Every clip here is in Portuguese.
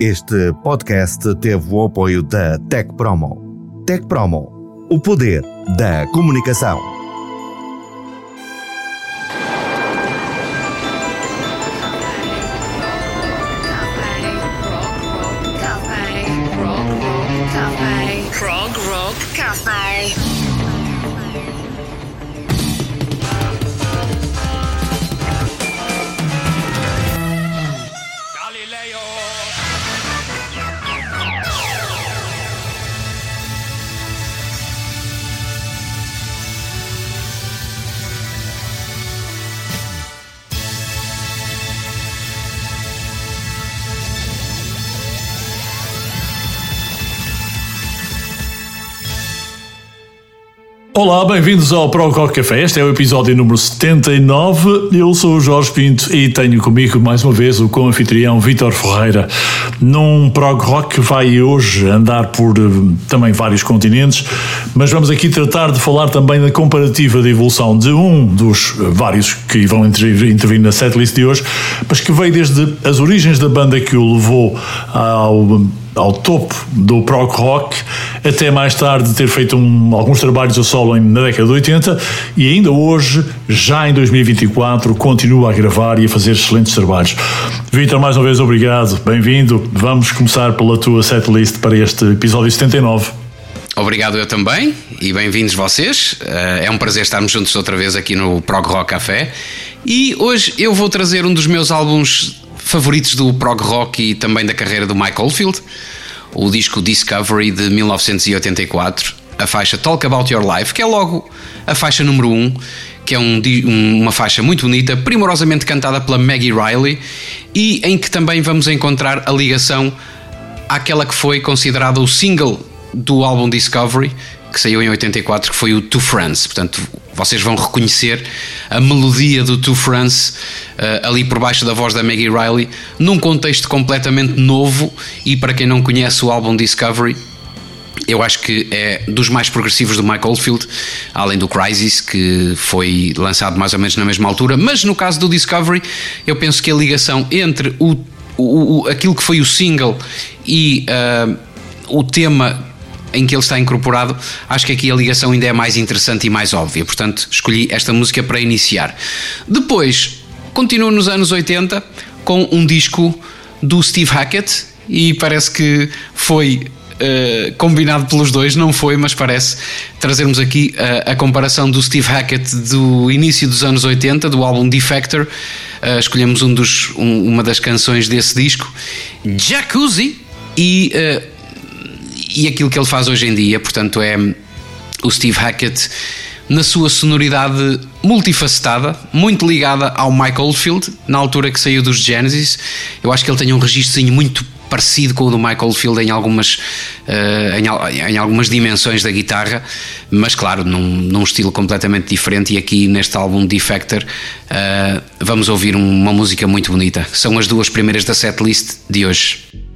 Este podcast teve o apoio da Tech Promo. Tech Promo, o poder da comunicação. Olá, bem-vindos ao Prog Rock Café. Este é o episódio número 79. Eu sou o Jorge Pinto e tenho comigo mais uma vez o co-anfitrião Vítor Ferreira. Num Prog Rock que vai hoje andar por eh, também vários continentes, mas vamos aqui tratar de falar também da comparativa de evolução de um dos vários que vão intervir na setlist de hoje, mas que veio desde as origens da banda que o levou ao ao topo do prog rock, até mais tarde ter feito um, alguns trabalhos a solo na década de 80 e ainda hoje, já em 2024, continua a gravar e a fazer excelentes trabalhos. Vitor, mais uma vez obrigado, bem-vindo. Vamos começar pela tua setlist para este episódio 79. Obrigado eu também e bem-vindos vocês. Eh, é um prazer estarmos juntos outra vez aqui no Prog Rock Café. E hoje eu vou trazer um dos meus álbuns favoritos do prog rock e também da carreira do Mike Oldfield, o disco Discovery de 1984, a faixa Talk About Your Life, que é logo a faixa número 1, um, que é um, uma faixa muito bonita, primorosamente cantada pela Maggie Riley e em que também vamos encontrar a ligação àquela que foi considerada o single do álbum Discovery, que saiu em 84, que foi o To France. Portanto, vocês vão reconhecer a melodia do To France uh, ali por baixo da voz da Maggie Riley, num contexto completamente novo. E para quem não conhece o álbum Discovery, eu acho que é dos mais progressivos do Mike Oldfield, além do Crisis, que foi lançado mais ou menos na mesma altura. Mas no caso do Discovery, eu penso que a ligação entre o, o, o aquilo que foi o single e uh, o tema em que ele está incorporado, acho que aqui a ligação ainda é mais interessante e mais óbvia. Portanto, escolhi esta música para iniciar. Depois, continuo nos anos 80 com um disco do Steve Hackett e parece que foi Uh, combinado pelos dois, não foi, mas parece trazermos aqui uh, a comparação do Steve Hackett do início dos anos 80, do álbum Defector. Uh, escolhemos um dos, um, uma das canções desse disco, Jacuzzi, e e aquilo que ele faz hoje em dia, portanto, é o Steve Hackett na sua sonoridade multifacetada, muito ligada ao Michael Oldfield, na altura que saiu dos Genesis. Eu acho que ele tem um registrozinho muito parecido com o do Michael Oldfield em algumas, uh, em, em, algumas dimensões da guitarra, mas claro, num, num, estilo completamente diferente. E aqui neste álbum Defector uh, vamos ouvir uma música muito bonita. São as duas primeiras da setlist de hoje.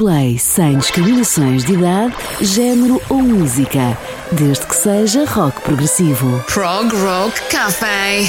Airplay sem discriminações de idade, género ou música, desde que seja rock progressivo. Prog Rock Café.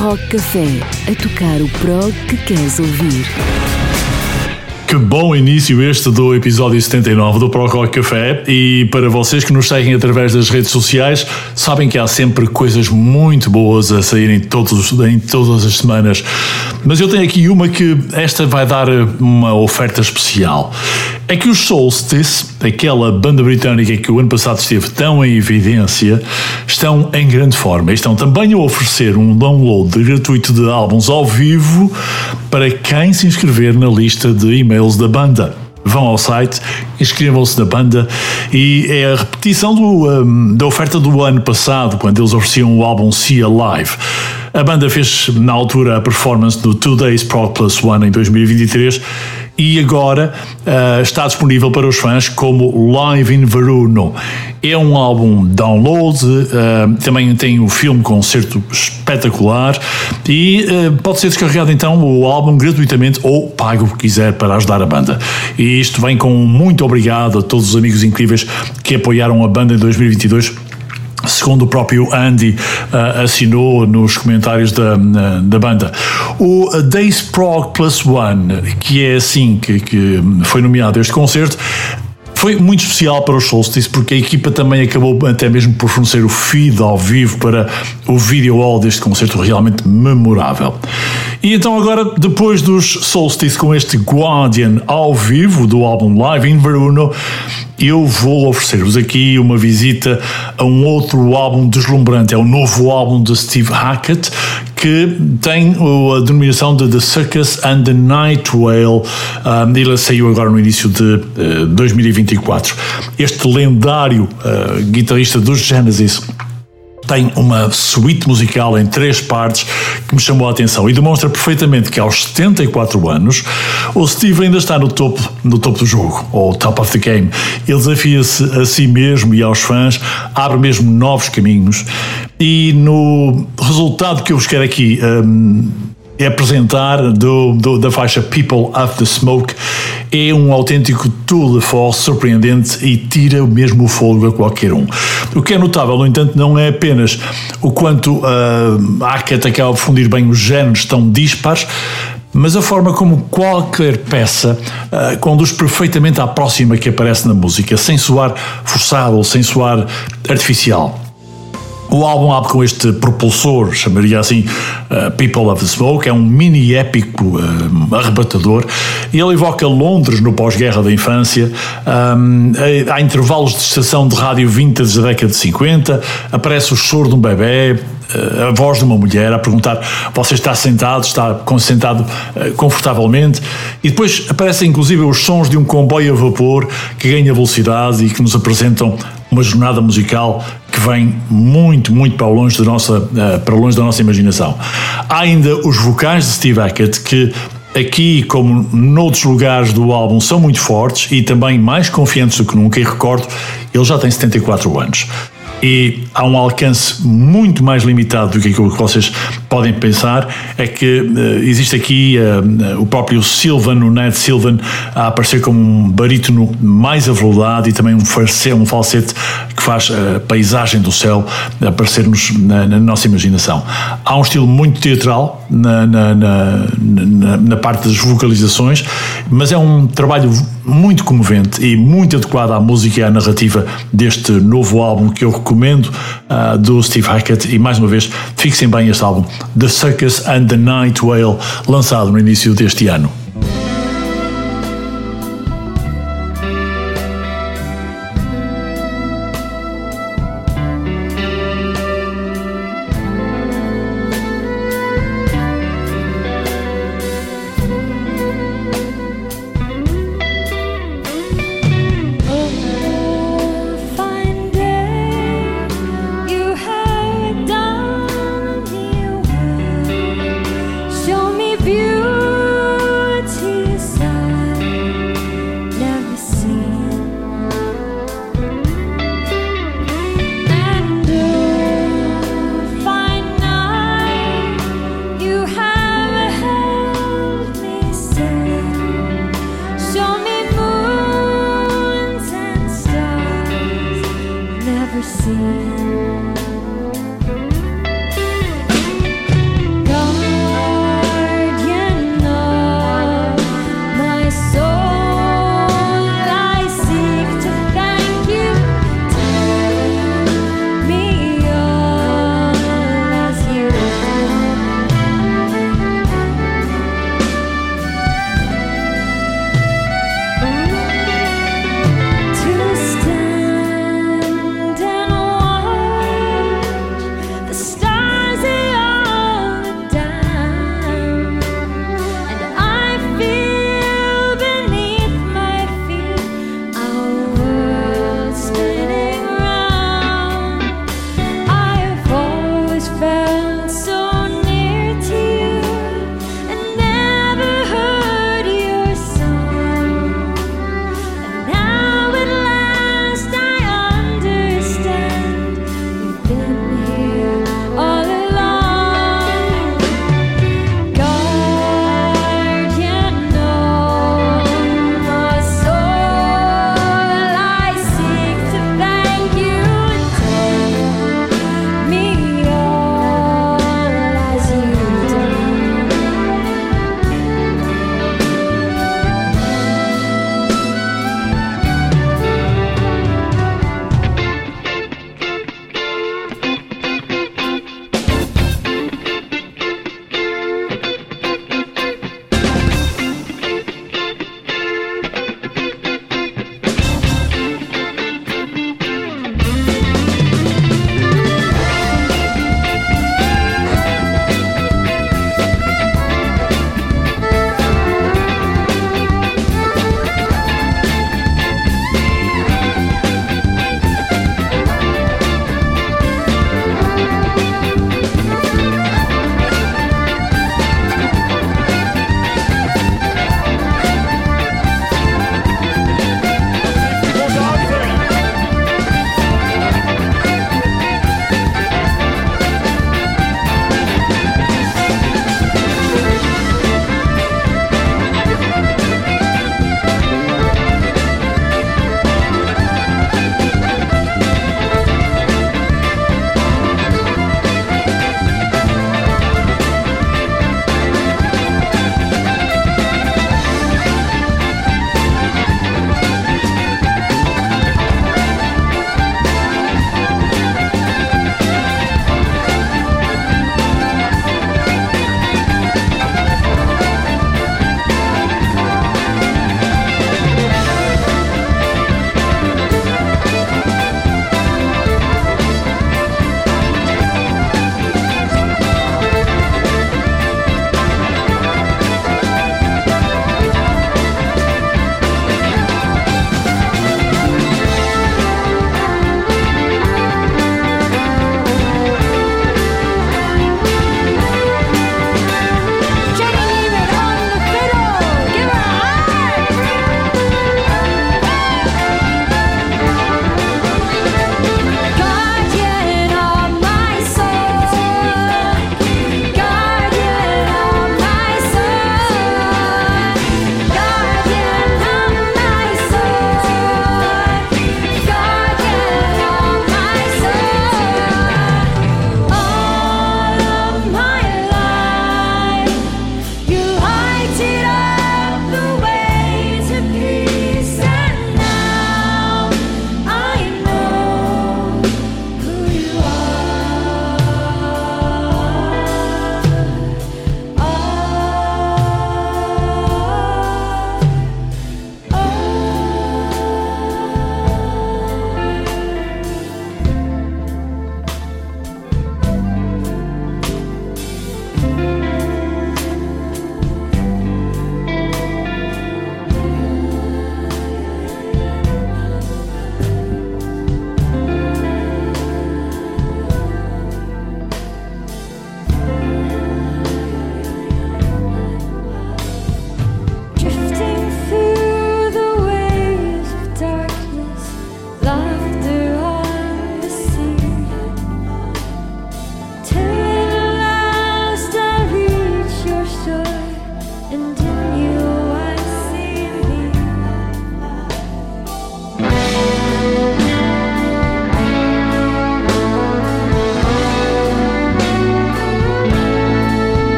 Rock Café, a tocar o prog que queres ouvir. Que bom início este do episódio 79 do Pro Rock Café e para vocês que nos seguem através das redes sociais, sabem que há sempre coisas muito boas a saírem todos, em todas as semanas. Mas eu tenho aqui uma que esta vai dar uma oferta especial. É que os Solstice, aquela banda britânica que o ano passado esteve tão em evidência, estão em grande forma estão também a oferecer um download gratuito de álbuns ao vivo para quem se inscrever na lista de e-mails da banda. Vão ao site, inscrevam-se na banda e é a repetição do, um, da oferta do ano passado, quando eles ofereciam o álbum See Alive. A banda fez na altura a performance do Two Days Pro Plus One em 2023 e agora uh, está disponível para os fãs como Live in Veruno. É um álbum download, uh, também tem o um filme concerto espetacular e uh, pode ser descarregado então o álbum gratuitamente ou pago o que quiser para ajudar a banda. E isto vem com muito obrigado a todos os amigos incríveis que apoiaram a banda em 2022 segundo o próprio Andy uh, assinou nos comentários da, da banda. O Days Prog Plus One, que é assim que, que foi nomeado este concerto, foi muito especial para os Solstice porque a equipa também acabou até mesmo por fornecer o feed ao vivo para o video wall deste concerto realmente memorável. E então agora, depois dos Solstice com este Guardian ao vivo do álbum Live in Veruno, eu vou oferecer-vos aqui uma visita a um outro álbum deslumbrante. É o novo álbum de Steve Hackett, que tem a denominação de The Circus and the Night Whale. Um, ele saiu agora no início de uh, 2024. Este lendário uh, guitarrista dos Genesis tem uma suíte musical em três partes que me chamou a atenção e demonstra perfeitamente que aos 74 anos o Steve ainda está no topo, no topo do jogo, ou top of the game. Ele desafia-se a si mesmo e aos fãs, abre mesmo novos caminhos e no resultado que eu vos quero aqui um, é apresentar do, do, da faixa People of the Smoke é um autêntico tour de force surpreendente e tira mesmo o fogo a qualquer um. O que é notável, no entanto, não é apenas o quanto uh, a Hackett acaba de fundir bem os géneros tão dispares, mas a forma como qualquer peça uh, conduz perfeitamente à próxima que aparece na música, sem soar forçado ou sem soar artificial. O álbum abre com este propulsor, chamaria assim uh, People of the Smoke, é um mini épico uh, arrebatador. Ele evoca Londres no pós-guerra da infância. Um, há intervalos de estação de rádio vintage da década de 50, aparece o choro de um bebê, eh, a voz de uma mulher a perguntar: Você está sentado, está sentado confortavelmente? E depois aparecem inclusive os sons de um comboio a vapor que ganha velocidade e que nos apresentam uma jornada musical que vem muito, muito para longe da nossa, eh, para longe da nossa imaginação. Há ainda os vocais de Steve Hackett que aqui, como noutros lugares do álbum, são muito fortes e também mais confiantes do que nunca. E recordo, ele já tem 74 anos e há um alcance muito mais limitado do que aquilo que vocês podem pensar, é que uh, existe aqui uh, o próprio Silvan, o Ned Silvan, a aparecer como um barítono mais aveludado e também um falsete, um falsete que faz a paisagem do céu aparecer-nos na, na, nossa imaginação. Há um estilo muito teatral na, na, na, parte das vocalizações, mas é um trabalho muito comovente e muito adequado à música e à narrativa deste novo álbum que eu recomendo uh, do Steve Hackett. E mais uma vez, fixem bem este álbum, The Circus and the Night Whale, lançado no início deste ano.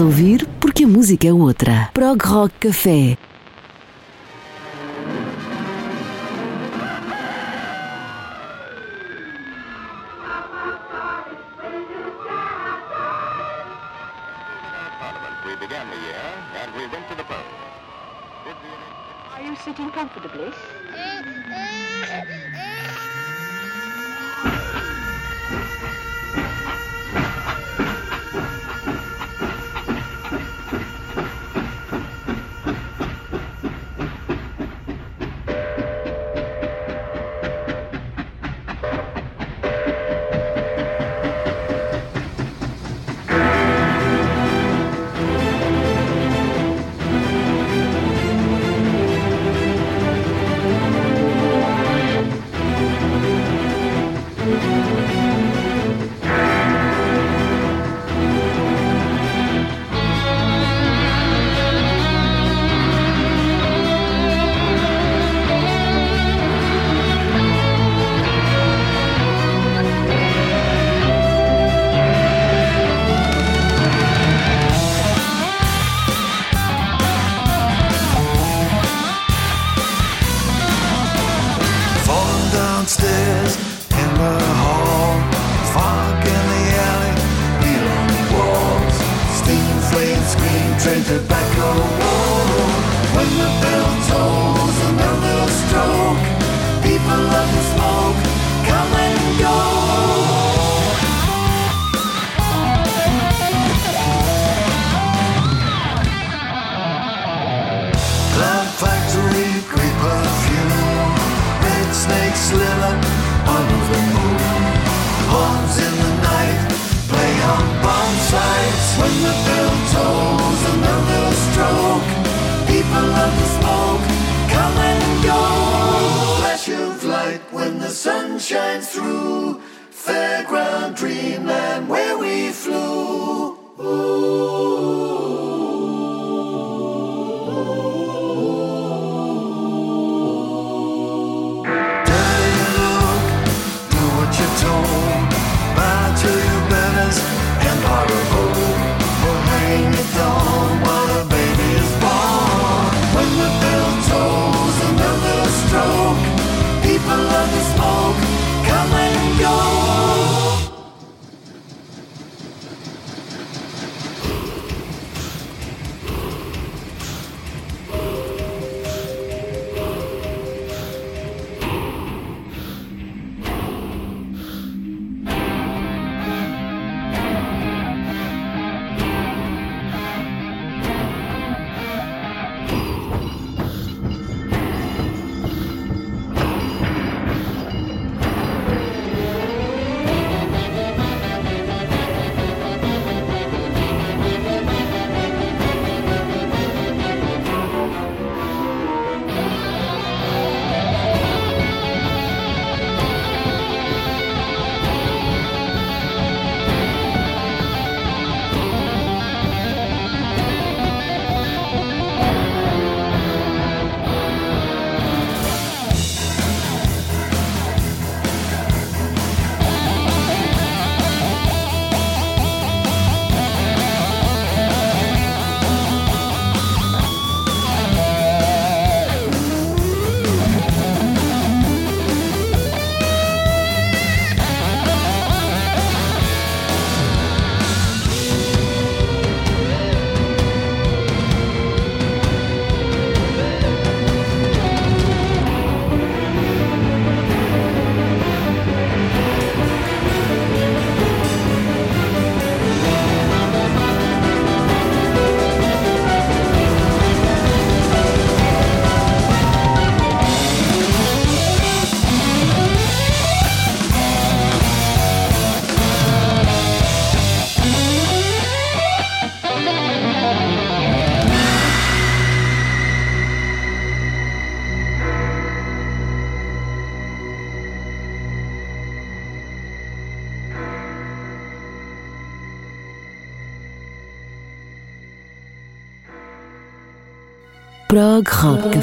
ouvir porque a música é outra. Prog Rock Café. Are you sitting comfortably?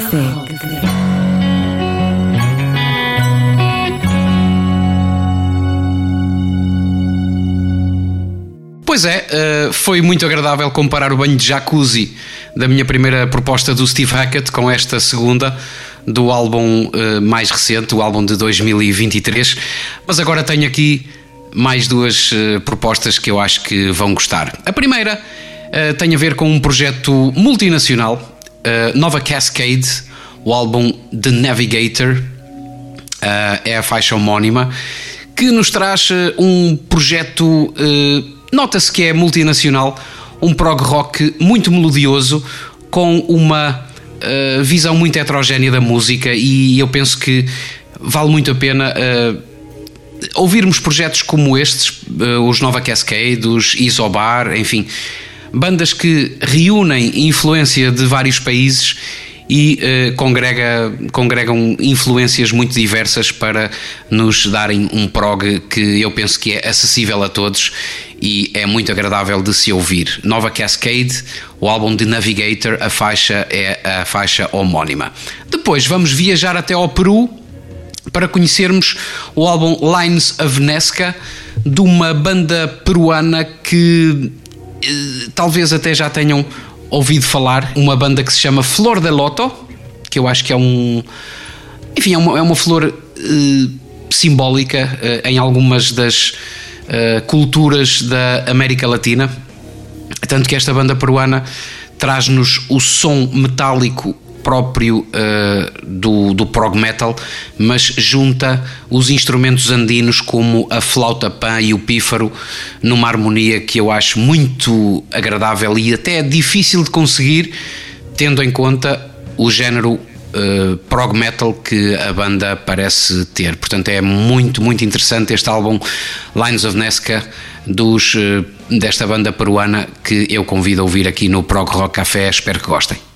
Café. Pois é, eh, foi muito agradável comparar o banho de jacuzzi da minha primeira proposta do Steve Hackett com esta segunda do álbum eh, mais recente, o álbum de 2023. Mas agora tenho aqui mais duas eh, propostas que eu acho que vão gostar. A primeira tem a ver com um projeto multinacional Nova Cascade, o álbum The Navigator, é a faixa homónima, que nos traz um projeto Nota-se que é multinacional, um prog rock muito melodioso, com uma uh, visão muito heterogénea da música, e eu penso que vale muito a pena. Uh, ouvirmos projetos como estes, uh, os Nova Cascade, os Isobar, enfim, bandas que reúnem influência de vários países e uh, congrega, congregam influências muito diversas para nos darem um prog que eu penso que é acessível a todos e é muito agradável de se ouvir. Nova Cascade, o álbum de Navigator, a faixa é a faixa homónima. Depois vamos viajar até ao Peru para conhecermos o álbum Lines of Nesca de uma banda peruana que eh, talvez até já tenham ouvido falar, uma banda que se chama Flor de Loto, que eu acho que é um. Enfim, é uma, é uma flor uh, simbólica uh, em algumas das uh, culturas da América Latina. Tanto que esta banda peruana traz-nos o som metálico próprio uh, do, do prog metal, mas junta os instrumentos andinos como a flauta pan e o pífaro numa harmonia que eu acho muito agradável e até difícil de conseguir, tendo em conta o género uh, prog metal que a banda parece ter. Portanto, é muito, muito interessante este álbum Lines of Nesca dos, uh, desta banda peruana que eu convido a ouvir aqui no Prog Rock Café. Espero que gostem.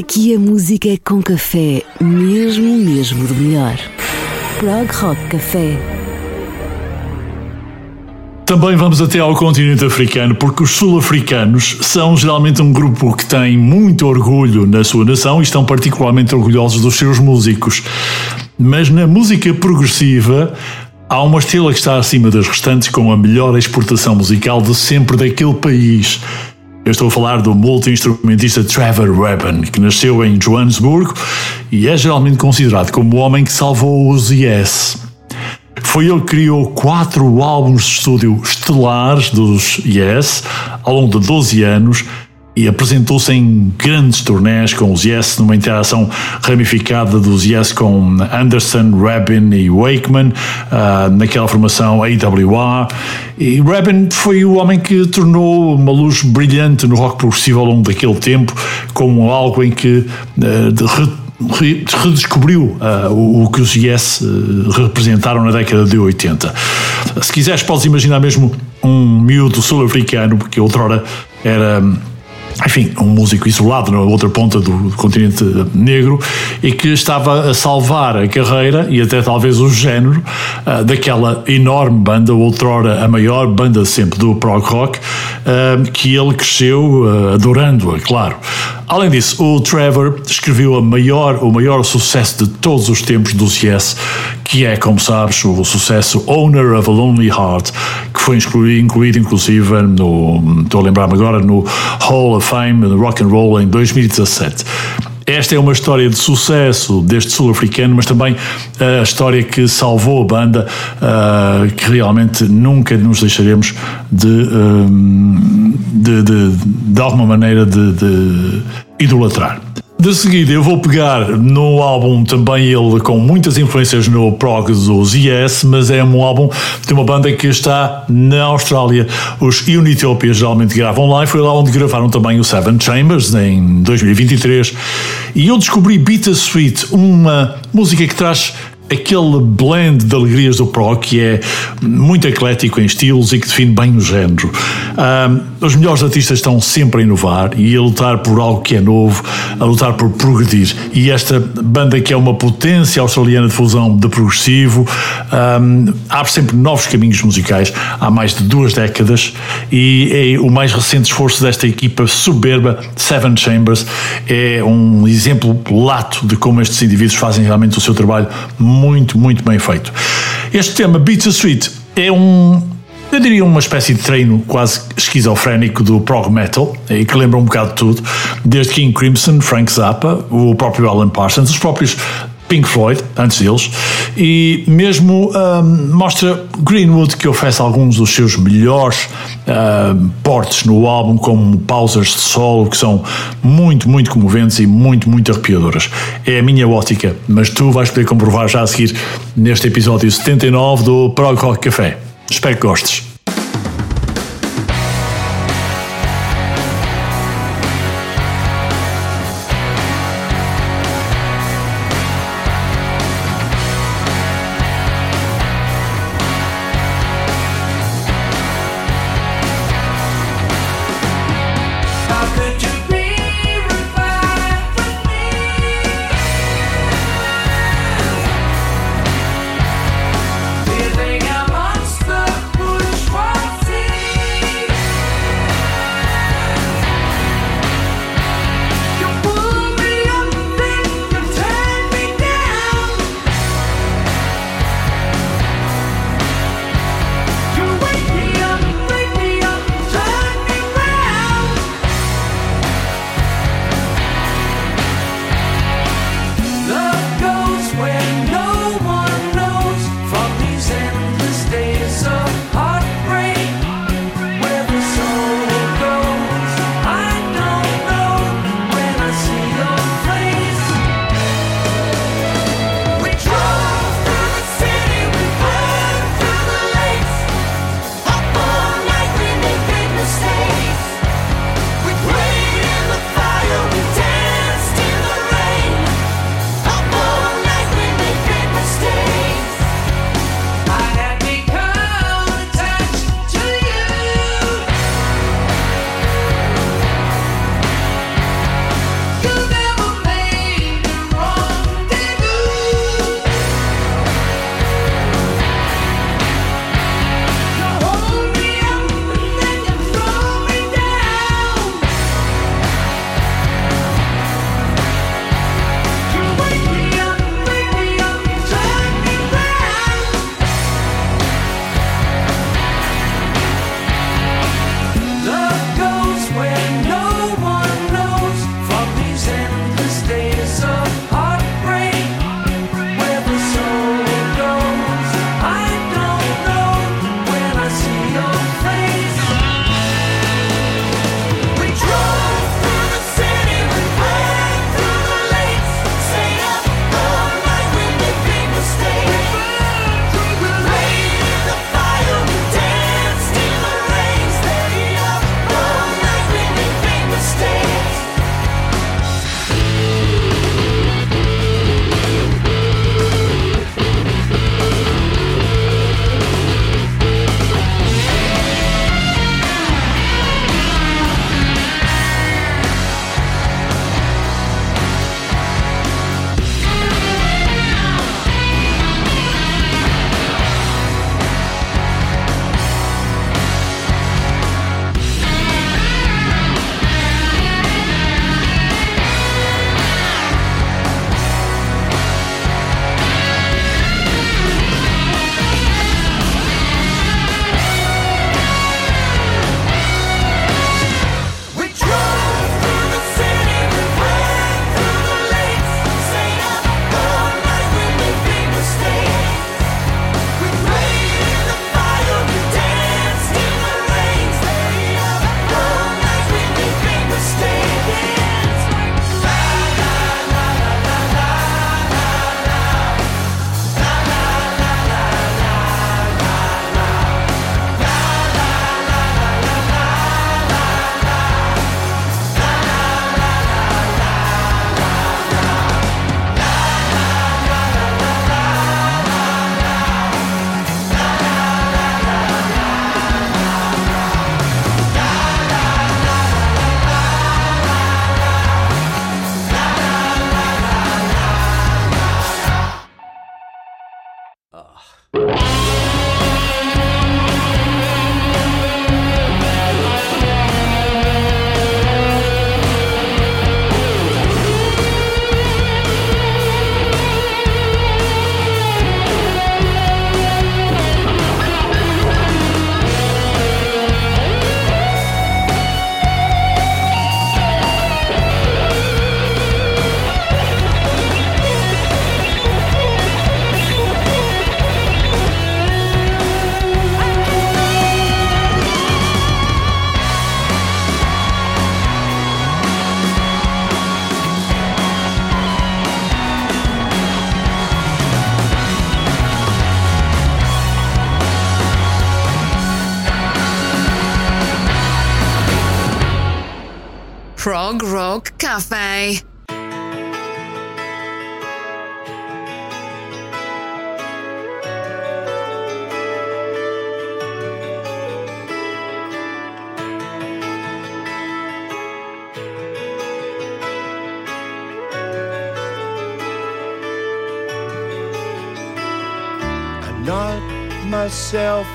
Aqui a música é com café, mesmo, mesmo do melhor. Prog Rock Café. Também vamos até ao continente africano, porque os sul-africanos são geralmente um grupo que tem muito orgulho na sua nação e estão particularmente orgulhosos dos seus músicos. Mas na música progressiva, há uma estrela que está acima das restantes com a melhor exportação musical de sempre daquele país. Eu estou a falar do multi-instrumentista Trevor Rabin, que nasceu em Johannesburgo e é geralmente considerado como o homem que salvou os Yes. Foi ele que criou quatro álbuns de estúdio estelares dos Yes ao longo de 12 anos e apresentou-se em grandes turnés com os Yes, numa interação ramificada dos Yes com Anderson, Rabin e Wakeman, uh, naquela formação AWR. E Rabin foi o homem que tornou uma luz brilhante no rock progressivo ao longo daquele tempo, como algo em que uh, redescobriu uh, o, o, que os Yes representaram na década de 80. Se quiseres, podes imaginar mesmo um miúdo sul-africano, porque outrora era enfim, um músico isolado na outra ponta do continente negro e que estava a salvar a carreira e até talvez o género uh, daquela enorme banda, outrora a maior banda sempre do prog rock, uh, que ele cresceu uh, adorando-a, claro. Além disso, o Trevor escreveu a maior, o maior sucesso de todos os tempos dos Yes, que é, como sabes, o sucesso Owner of a Lonely Heart, que foi incluído, incluído inclusive no, estou a lembrar-me agora, no Hall of Fame do Rock and Roll em 2017. Esta é uma história de sucesso deste sul-africano, mas também a história que salvou a banda, uh, que realmente nunca nos deixaremos de, um, de, de, de, alguma maneira de, de idolatrar. De seguida eu vou pegar no álbum também ele com muitas influências no prog dos Yes, mas é um álbum de uma banda que está na Austrália. Os Unitopia geralmente gravam lá e foi lá onde gravaram também o Seven Chambers em 2023. E eu descobri Bittersweet, uma música que traz aquele blend de alegrias do prog que é muito eclético em estilos e que define bem o género. Um, os melhores artistas estão sempre a inovar e a lutar por algo que é novo, a lutar por progredir. E esta banda que é uma potência australiana de fusão de progressivo um, abre sempre novos caminhos musicais há mais de duas décadas e é o mais recente esforço desta equipa soberba Seven Chambers é um exemplo lato de como estes indivíduos fazem realmente o seu trabalho muito bem feito. Este tema, Bittersweet, é um, eu diria uma espécie de treino quase esquizofrénico do prog metal, e que lembra um bocado de tudo, desde King Crimson, Frank Zappa, o próprio Alan Parsons, os próprios Pink Floyd, antes deles, e mesmo um, mostra Greenwood que oferece alguns dos seus melhores uh, portes no álbum, como pausas de solo que são muito, muito comoventes e muito, muito arrepiadoras. É a minha ótica, mas tu vais poder comprovar já a seguir neste episódio 79 do Prog Rock Café. Espero que gostes.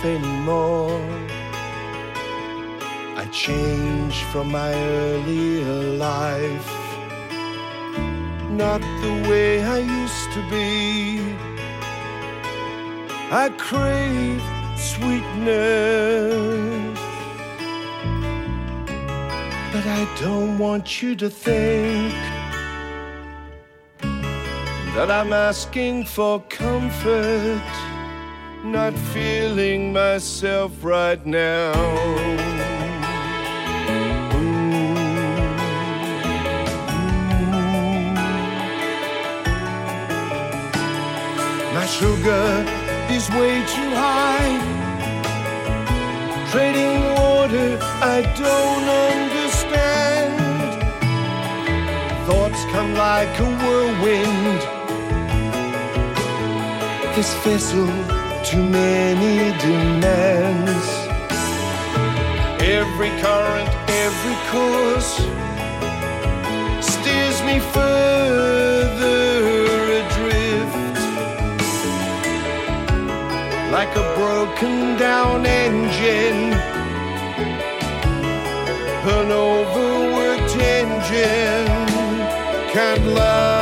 Anymore. I changed from my earlier life. Not the way I used to be. I crave sweetness. But I don't want you to think that I'm asking for comfort, not feeling myself right now. Mm. My sugar is way too high. Trading water, I don't understand. Thoughts come like a whirlwind. This vessel, too many demands. Every current, every course steers me further adrift. Like a broken down engine, an overworked engine can't last.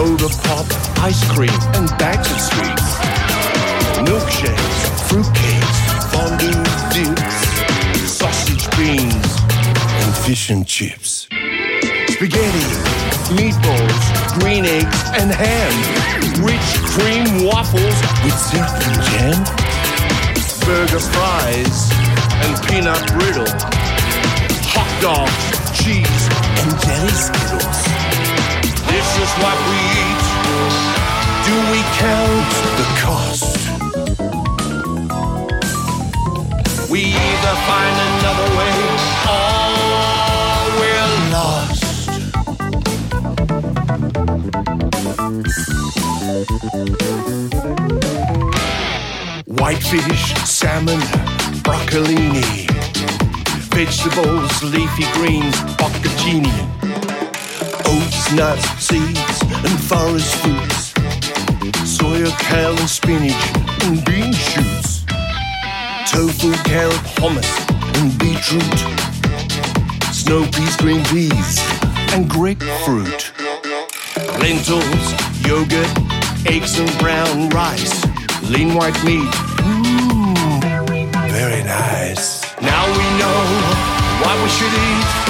Soda pop, ice cream, and bags of sweets, milkshakes, fruitcakes, fondue dips, sausage beans, and fish and chips, spaghetti, meatballs, green eggs, and ham, rich cream waffles with syrup and jam, burger fries, and peanut brittle. Hot dogs, cheese, and jelly skittles. This is what we eat. Do we count the cost? We either find another way or we're lost. Whitefish, salmon, broccolini vegetables, leafy greens, bocconcini, oats, nuts, seeds, and forest fruits, soya, kale, and spinach, and bean shoots, tofu, carrot, hummus, and beetroot, snow peas, green peas, and grapefruit, lentils, yogurt, eggs, and brown rice, lean white meat. Mmm, very nice. Now we know what we should eat.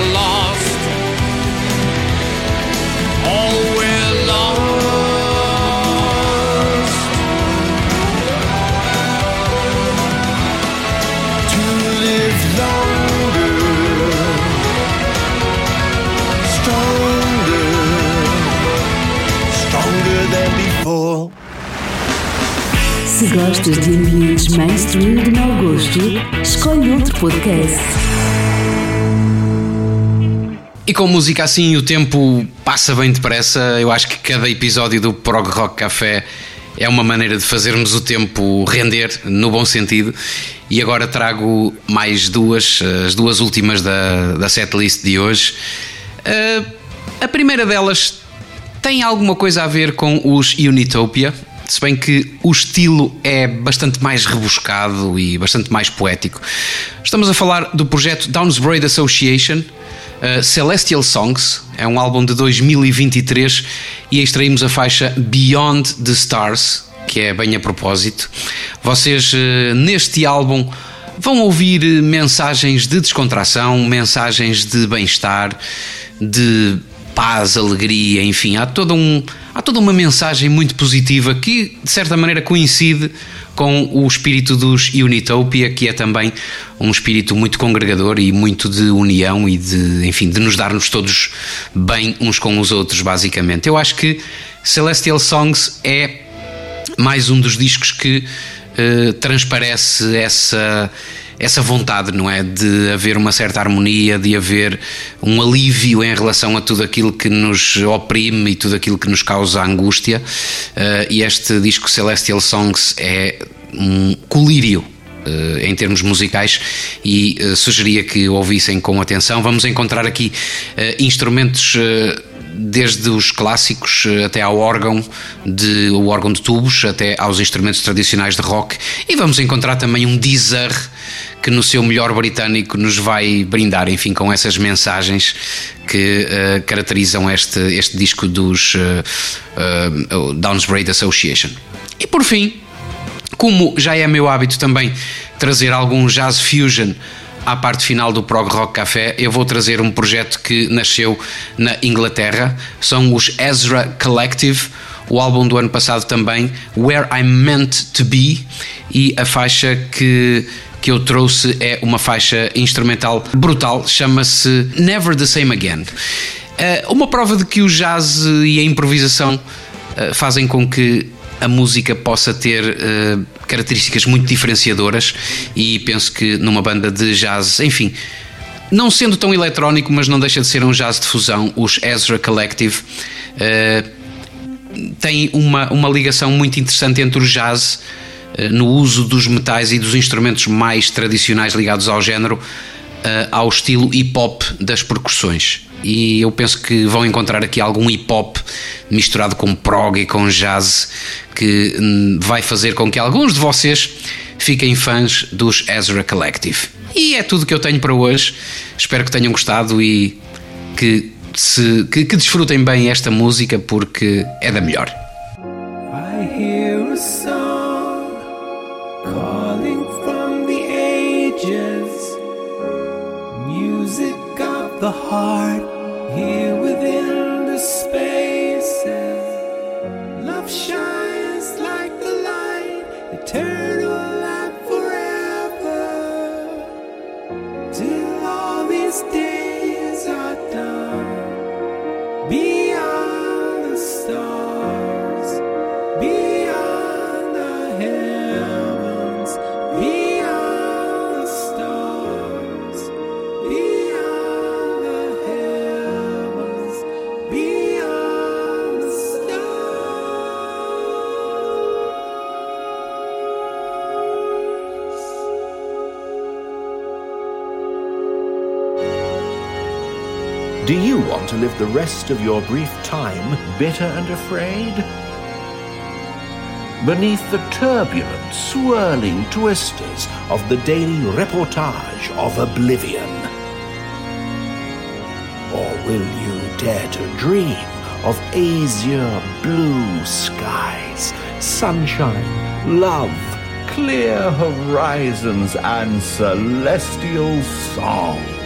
Se gostas de ambientes mainstream de mau gosto, escolhe outro podcast. E com música assim o tempo passa bem depressa. Eu acho que cada episódio do Prog Rock Café é uma maneira de fazermos o tempo render, no bom sentido. E agora trago mais duas, as duas últimas da, da setlist de hoje. Uh, a primeira delas tem alguma coisa a ver com os Unitopia, se bem que o estilo é bastante mais rebuscado e bastante mais poético. Estamos a falar do projeto Downsbraid Association, uh, Celestial Songs, é um álbum de 2023 e extraímos a faixa Beyond the Stars, que é bem a propósito. Vocês uh, neste álbum vão ouvir mensagens de descontração, mensagens de bem-estar, de paz, alegria, enfim, há toda, um, há toda uma mensagem muito positiva que de certa maneira coincide com o espírito dos Unitopia, que é também um espírito muito congregador e muito de união e de, enfim, de nos darmos todos bem uns com os outros, basicamente. Eu acho que Celestial Songs é mais um dos discos que uh, transparece essa essa vontade, não é? De haver uma certa harmonia, de haver um alívio em relação a tudo aquilo que nos oprime e tudo aquilo que nos causa angústia. Uh, e este disco Celestial Songs é um colírio em termos musicais e eh, sugeria que ouvissem com atenção. Vamos encontrar aqui eh, instrumentos desde os clássicos até ao órgão de o órgão de tubos até aos instrumentos tradicionais de rock e vamos encontrar também um Deezer que no seu melhor britânico nos vai brindar, enfim, com essas mensagens que uh, caracterizam este, este disco dos uh, uh, Downsbraid Association. E por fim, como já é meu hábito também trazer algum jazz fusion à parte final do Prog Rock Café, eu vou trazer um projeto que nasceu na Inglaterra. São os Ezra Collective, o álbum do ano passado também, Where I'm Meant to Be, e a faixa que que eu trouxe é uma faixa instrumental brutal, chama-se Never the Same Again. uma prova de que o jazz e a improvisação fazem com que a música possa ter uh, características muito diferenciadoras e penso que numa banda de jazz, enfim, não sendo tão eletrónico, mas não deixa de ser um jazz de fusão, os Ezra Collective uh, têm uma, uma ligação muito interessante entre o jazz uh, no uso dos metais e dos instrumentos mais tradicionais ligados ao género ao estilo hip hop das percussões e eu penso que vão encontrar aqui algum hip hop misturado com prog e com jazz que hum, vai fazer com que alguns de vocês fiquem fãs dos Ezra Collective. E é tudo que eu tenho para hoje. Espero que tenham gostado e que, se, que, que desfrutem bem esta música porque é da melhor. I live the rest of your brief time bitter and afraid? Beneath the turbulent, swirling twisters of the daily reportage of oblivion? Or will you dare to dream of azure blue skies, sunshine, love, clear horizons, and celestial songs?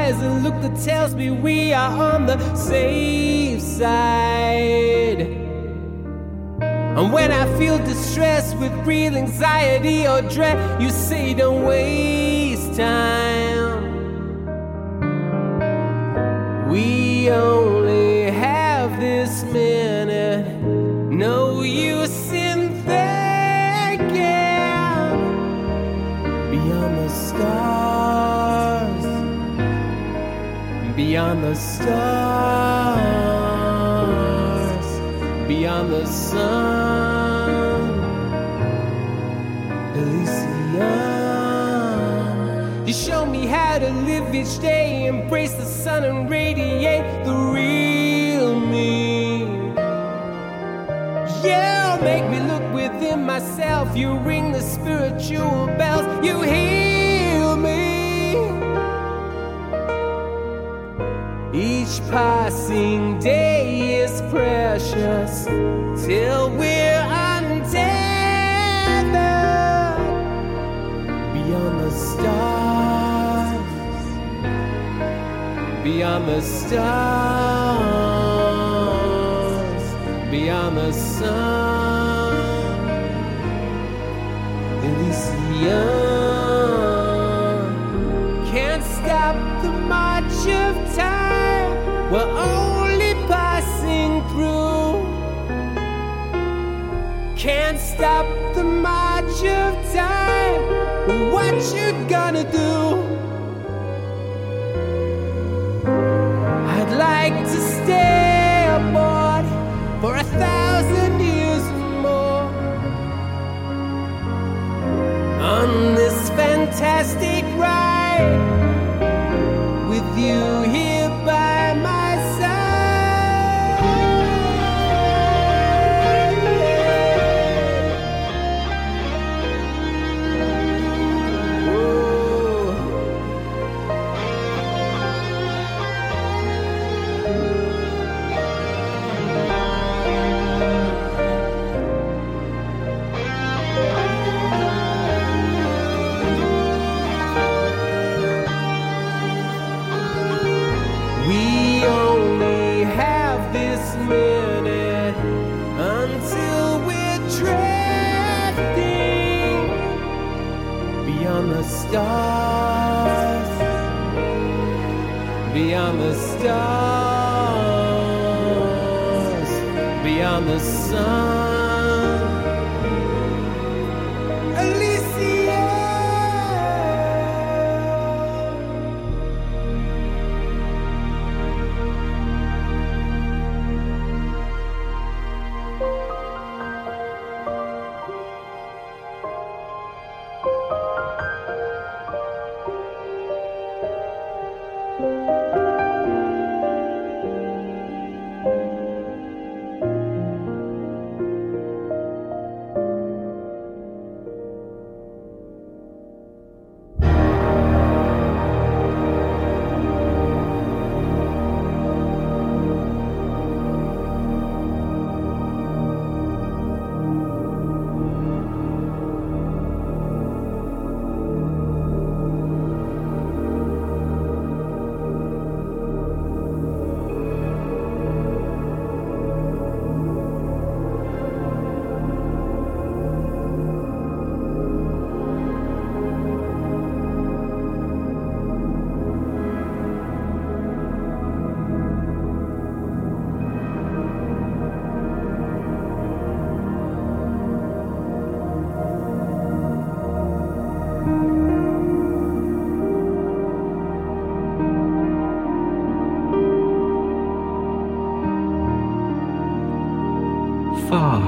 Eyes, a look that tells me we are on the safe side. And when I feel distressed with real anxiety or dread, you say don't waste time. Beyond the stars, beyond the sun. Elysium. You show me how to live each day, embrace the sun and radiate the real me. Yeah, make me look within myself. You ring the spiritual bells. You heal Each passing day is precious till we're untethered beyond the stars, beyond the stars, beyond the sun. Elysium stop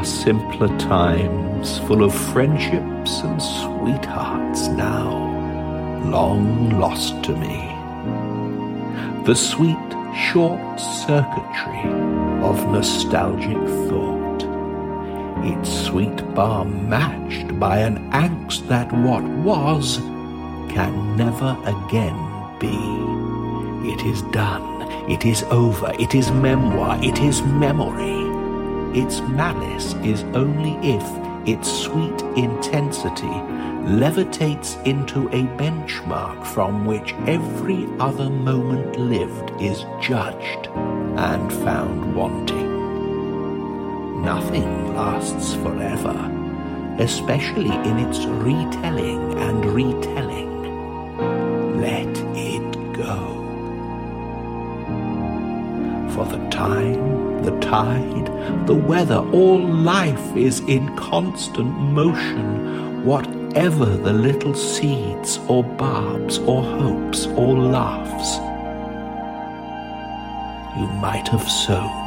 Simpler times, full of friendships and sweethearts now, long lost to me. The sweet, short circuitry of nostalgic thought, its sweet balm matched by an angst that what was can never again be. It is done, it is over, it is memoir, it is memory. Its malice is only if its sweet intensity levitates into a benchmark from which every other moment lived is judged and found wanting. Nothing lasts forever, especially in its retelling and retelling. Tide, the weather, all life is in constant motion, whatever the little seeds or barbs or hopes or laughs you might have sown.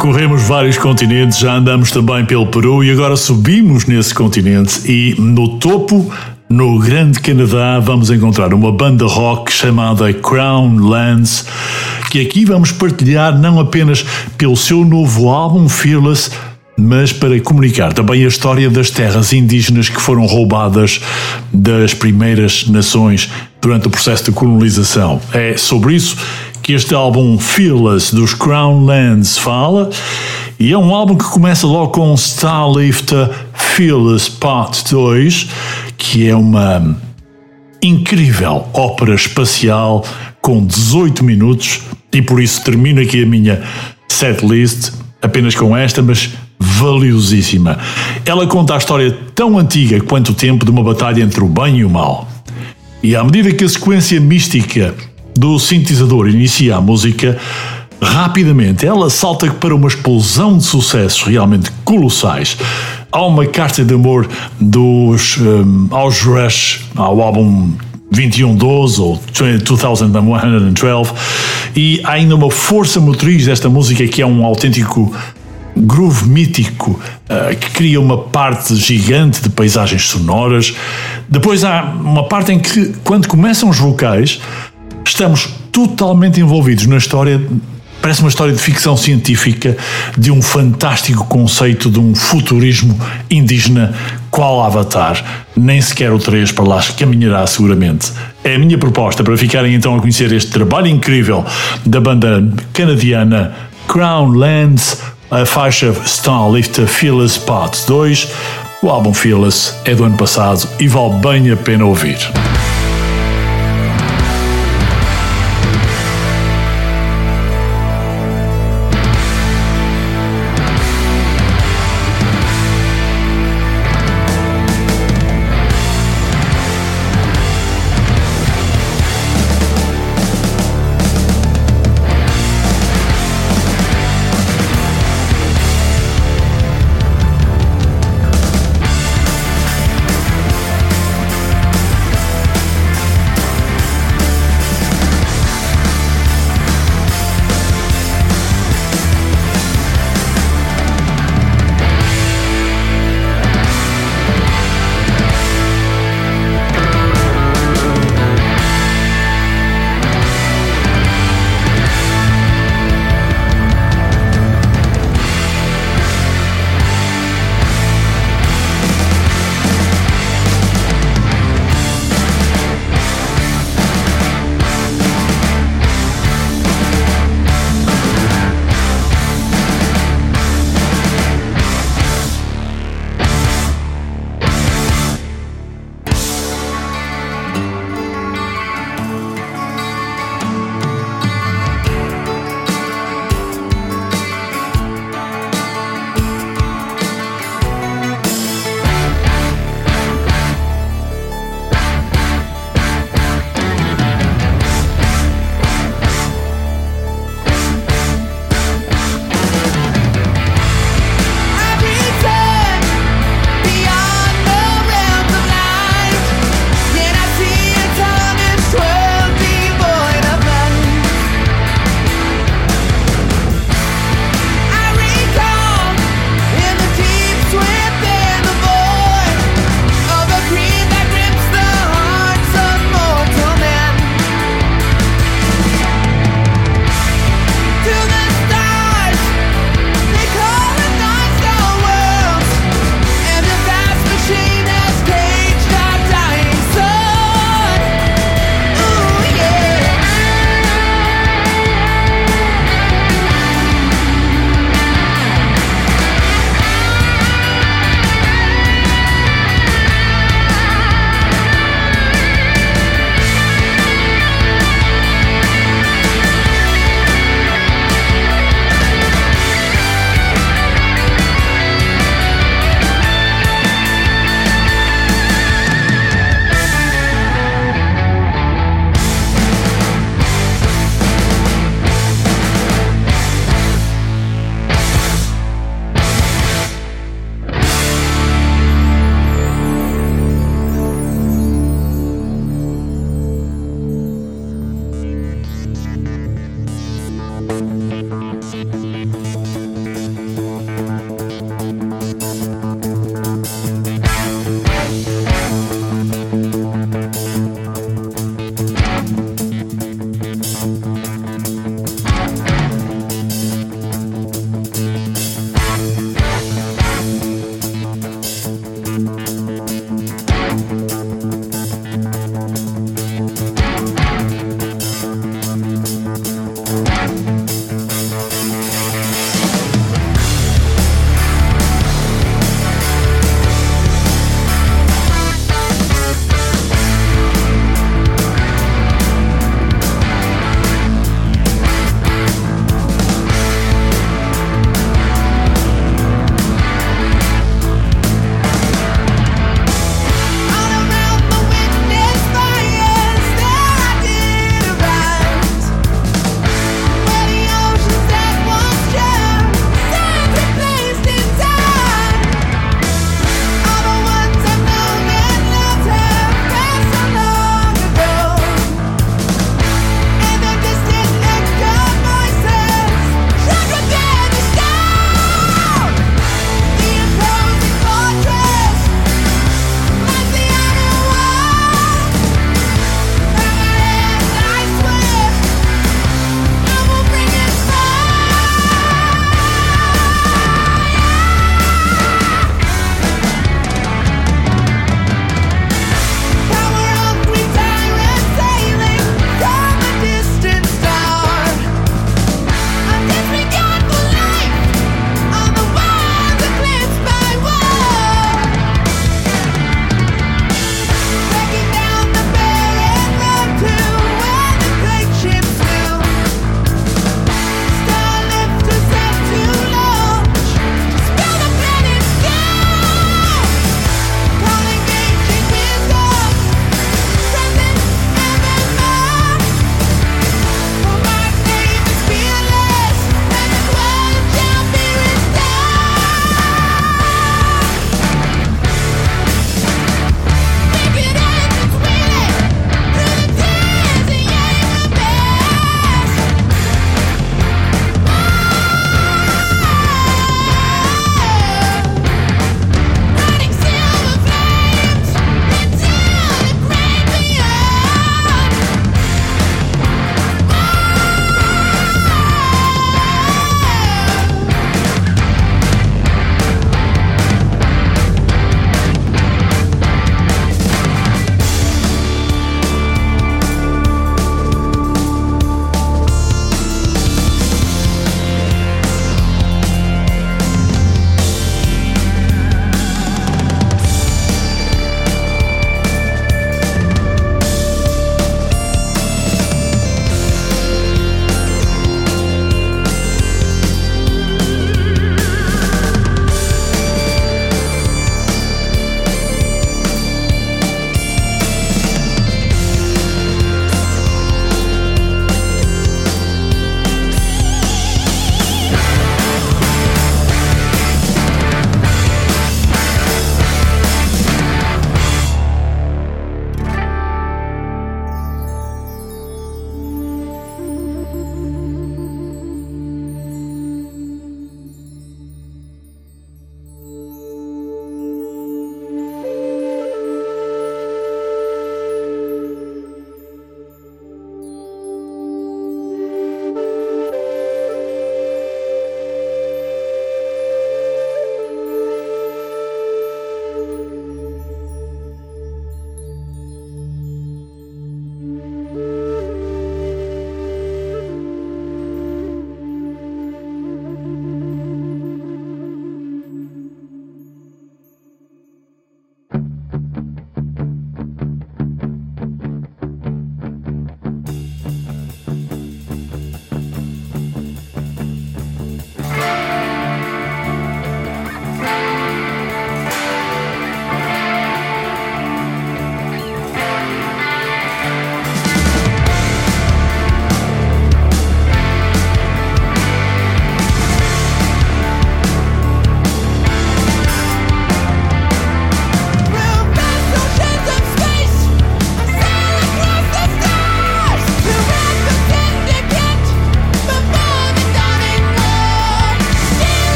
Percorremos vários continentes, já andamos também pelo Peru e agora subimos nesse continente e no topo, no Grande Canadá, vamos encontrar uma banda rock chamada Crown Lands, que aqui vamos partilhar não apenas pelo seu novo álbum Fearless, mas para comunicar também a história das terras indígenas que foram roubadas das primeiras nações durante o processo de colonização. É sobre isso que este álbum Fearless dos Crown Lands fala. E é um álbum que começa logo com Starlifter Fearless Part 2, que é uma incrível ópera espacial com 18 minutos, e por isso termino aqui a minha setlist apenas com esta, mas valiosíssima. Ela conta a história tão antiga quanto o tempo de uma batalha entre o bem e o mal. E à medida que a sequência mística do sintetizador inicia a música, rapidamente ela salta para uma explosão de sucessos realmente colossais. Há uma carta de amor dos um, aos Rush, ao álbum 2112 ou 2112 e há ainda uma força motriz desta música que é um autêntico groove mítico uh, que cria uma parte gigante de paisagens sonoras. Depois há uma parte em que, quando começam os vocais, estamos totalmente envolvidos na história. Parece uma história de ficção científica de um fantástico conceito de um futurismo indígena, qual Avatar. Nem sequer o 3 para lá caminhará seguramente. É a minha proposta para ficarem então a conhecer este trabalho incrível da banda canadiana Crown Lands, a faixa Starlifter Fearless Part 2. O álbum Fearless é do ano passado e vale bem a pena ouvir.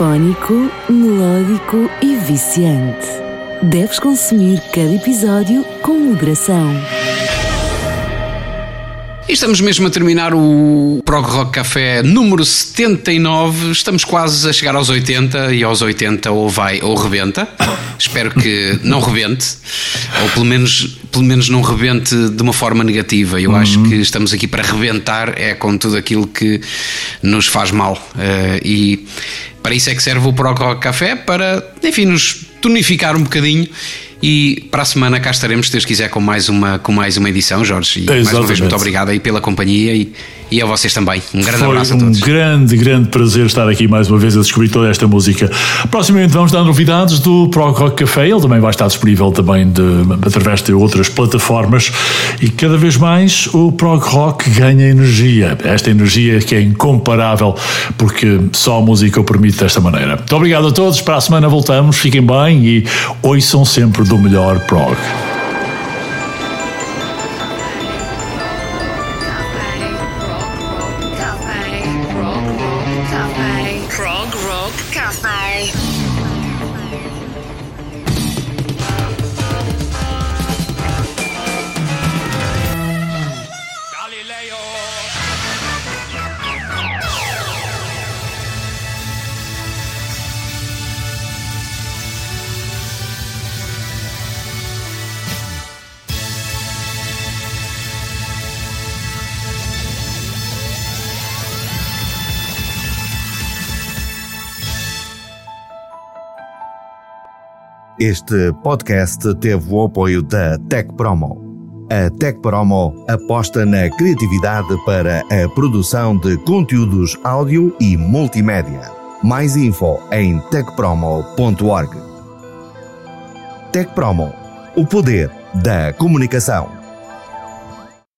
Sinfónico, melódico e viciante. Deves consumir cada episódio com moderação. E estamos mesmo a terminar o Prog Rock Café número 79. Estamos quase a chegar aos 80 e aos 80 ou vai ou rebenta. Espero que não rebente, ou pelo menos, pelo menos não rebente de uma forma negativa. Eu acho que estamos aqui para rebentar é com tudo aquilo que nos faz mal. Eh, e para isso é que serve o Prog Rock Café para, enfim, nos tonificar um bocadinho. E para a semana cá estaremos, se Deus quiser, com mais uma, com mais uma edição, Jorge. E mais uma vez, Exatamente. muito obrigado aí pela companhia e, e a vocês também. Um grande Foi abraço a um todos. grande, grande prazer estar aqui mais uma vez a descobrir toda esta música. Proximamente vamos dar novidades do Prog Rock Café. Ele também vai estar disponível também de, através de outras plataformas. E cada vez mais o Prog Rock ganha energia. Esta energia que é incomparável, porque só a música o permite desta maneira. Muito obrigado a todos. Para a semana voltamos. Fiquem bem e ouçam sempre do melhor. Prog Este podcast teve o apoio da Tech Promo. A Tech Promo aposta na criatividade para a produção de conteúdos áudio e multimédia. Mais info em techpromo.org. Tech Promo, o poder da comunicação.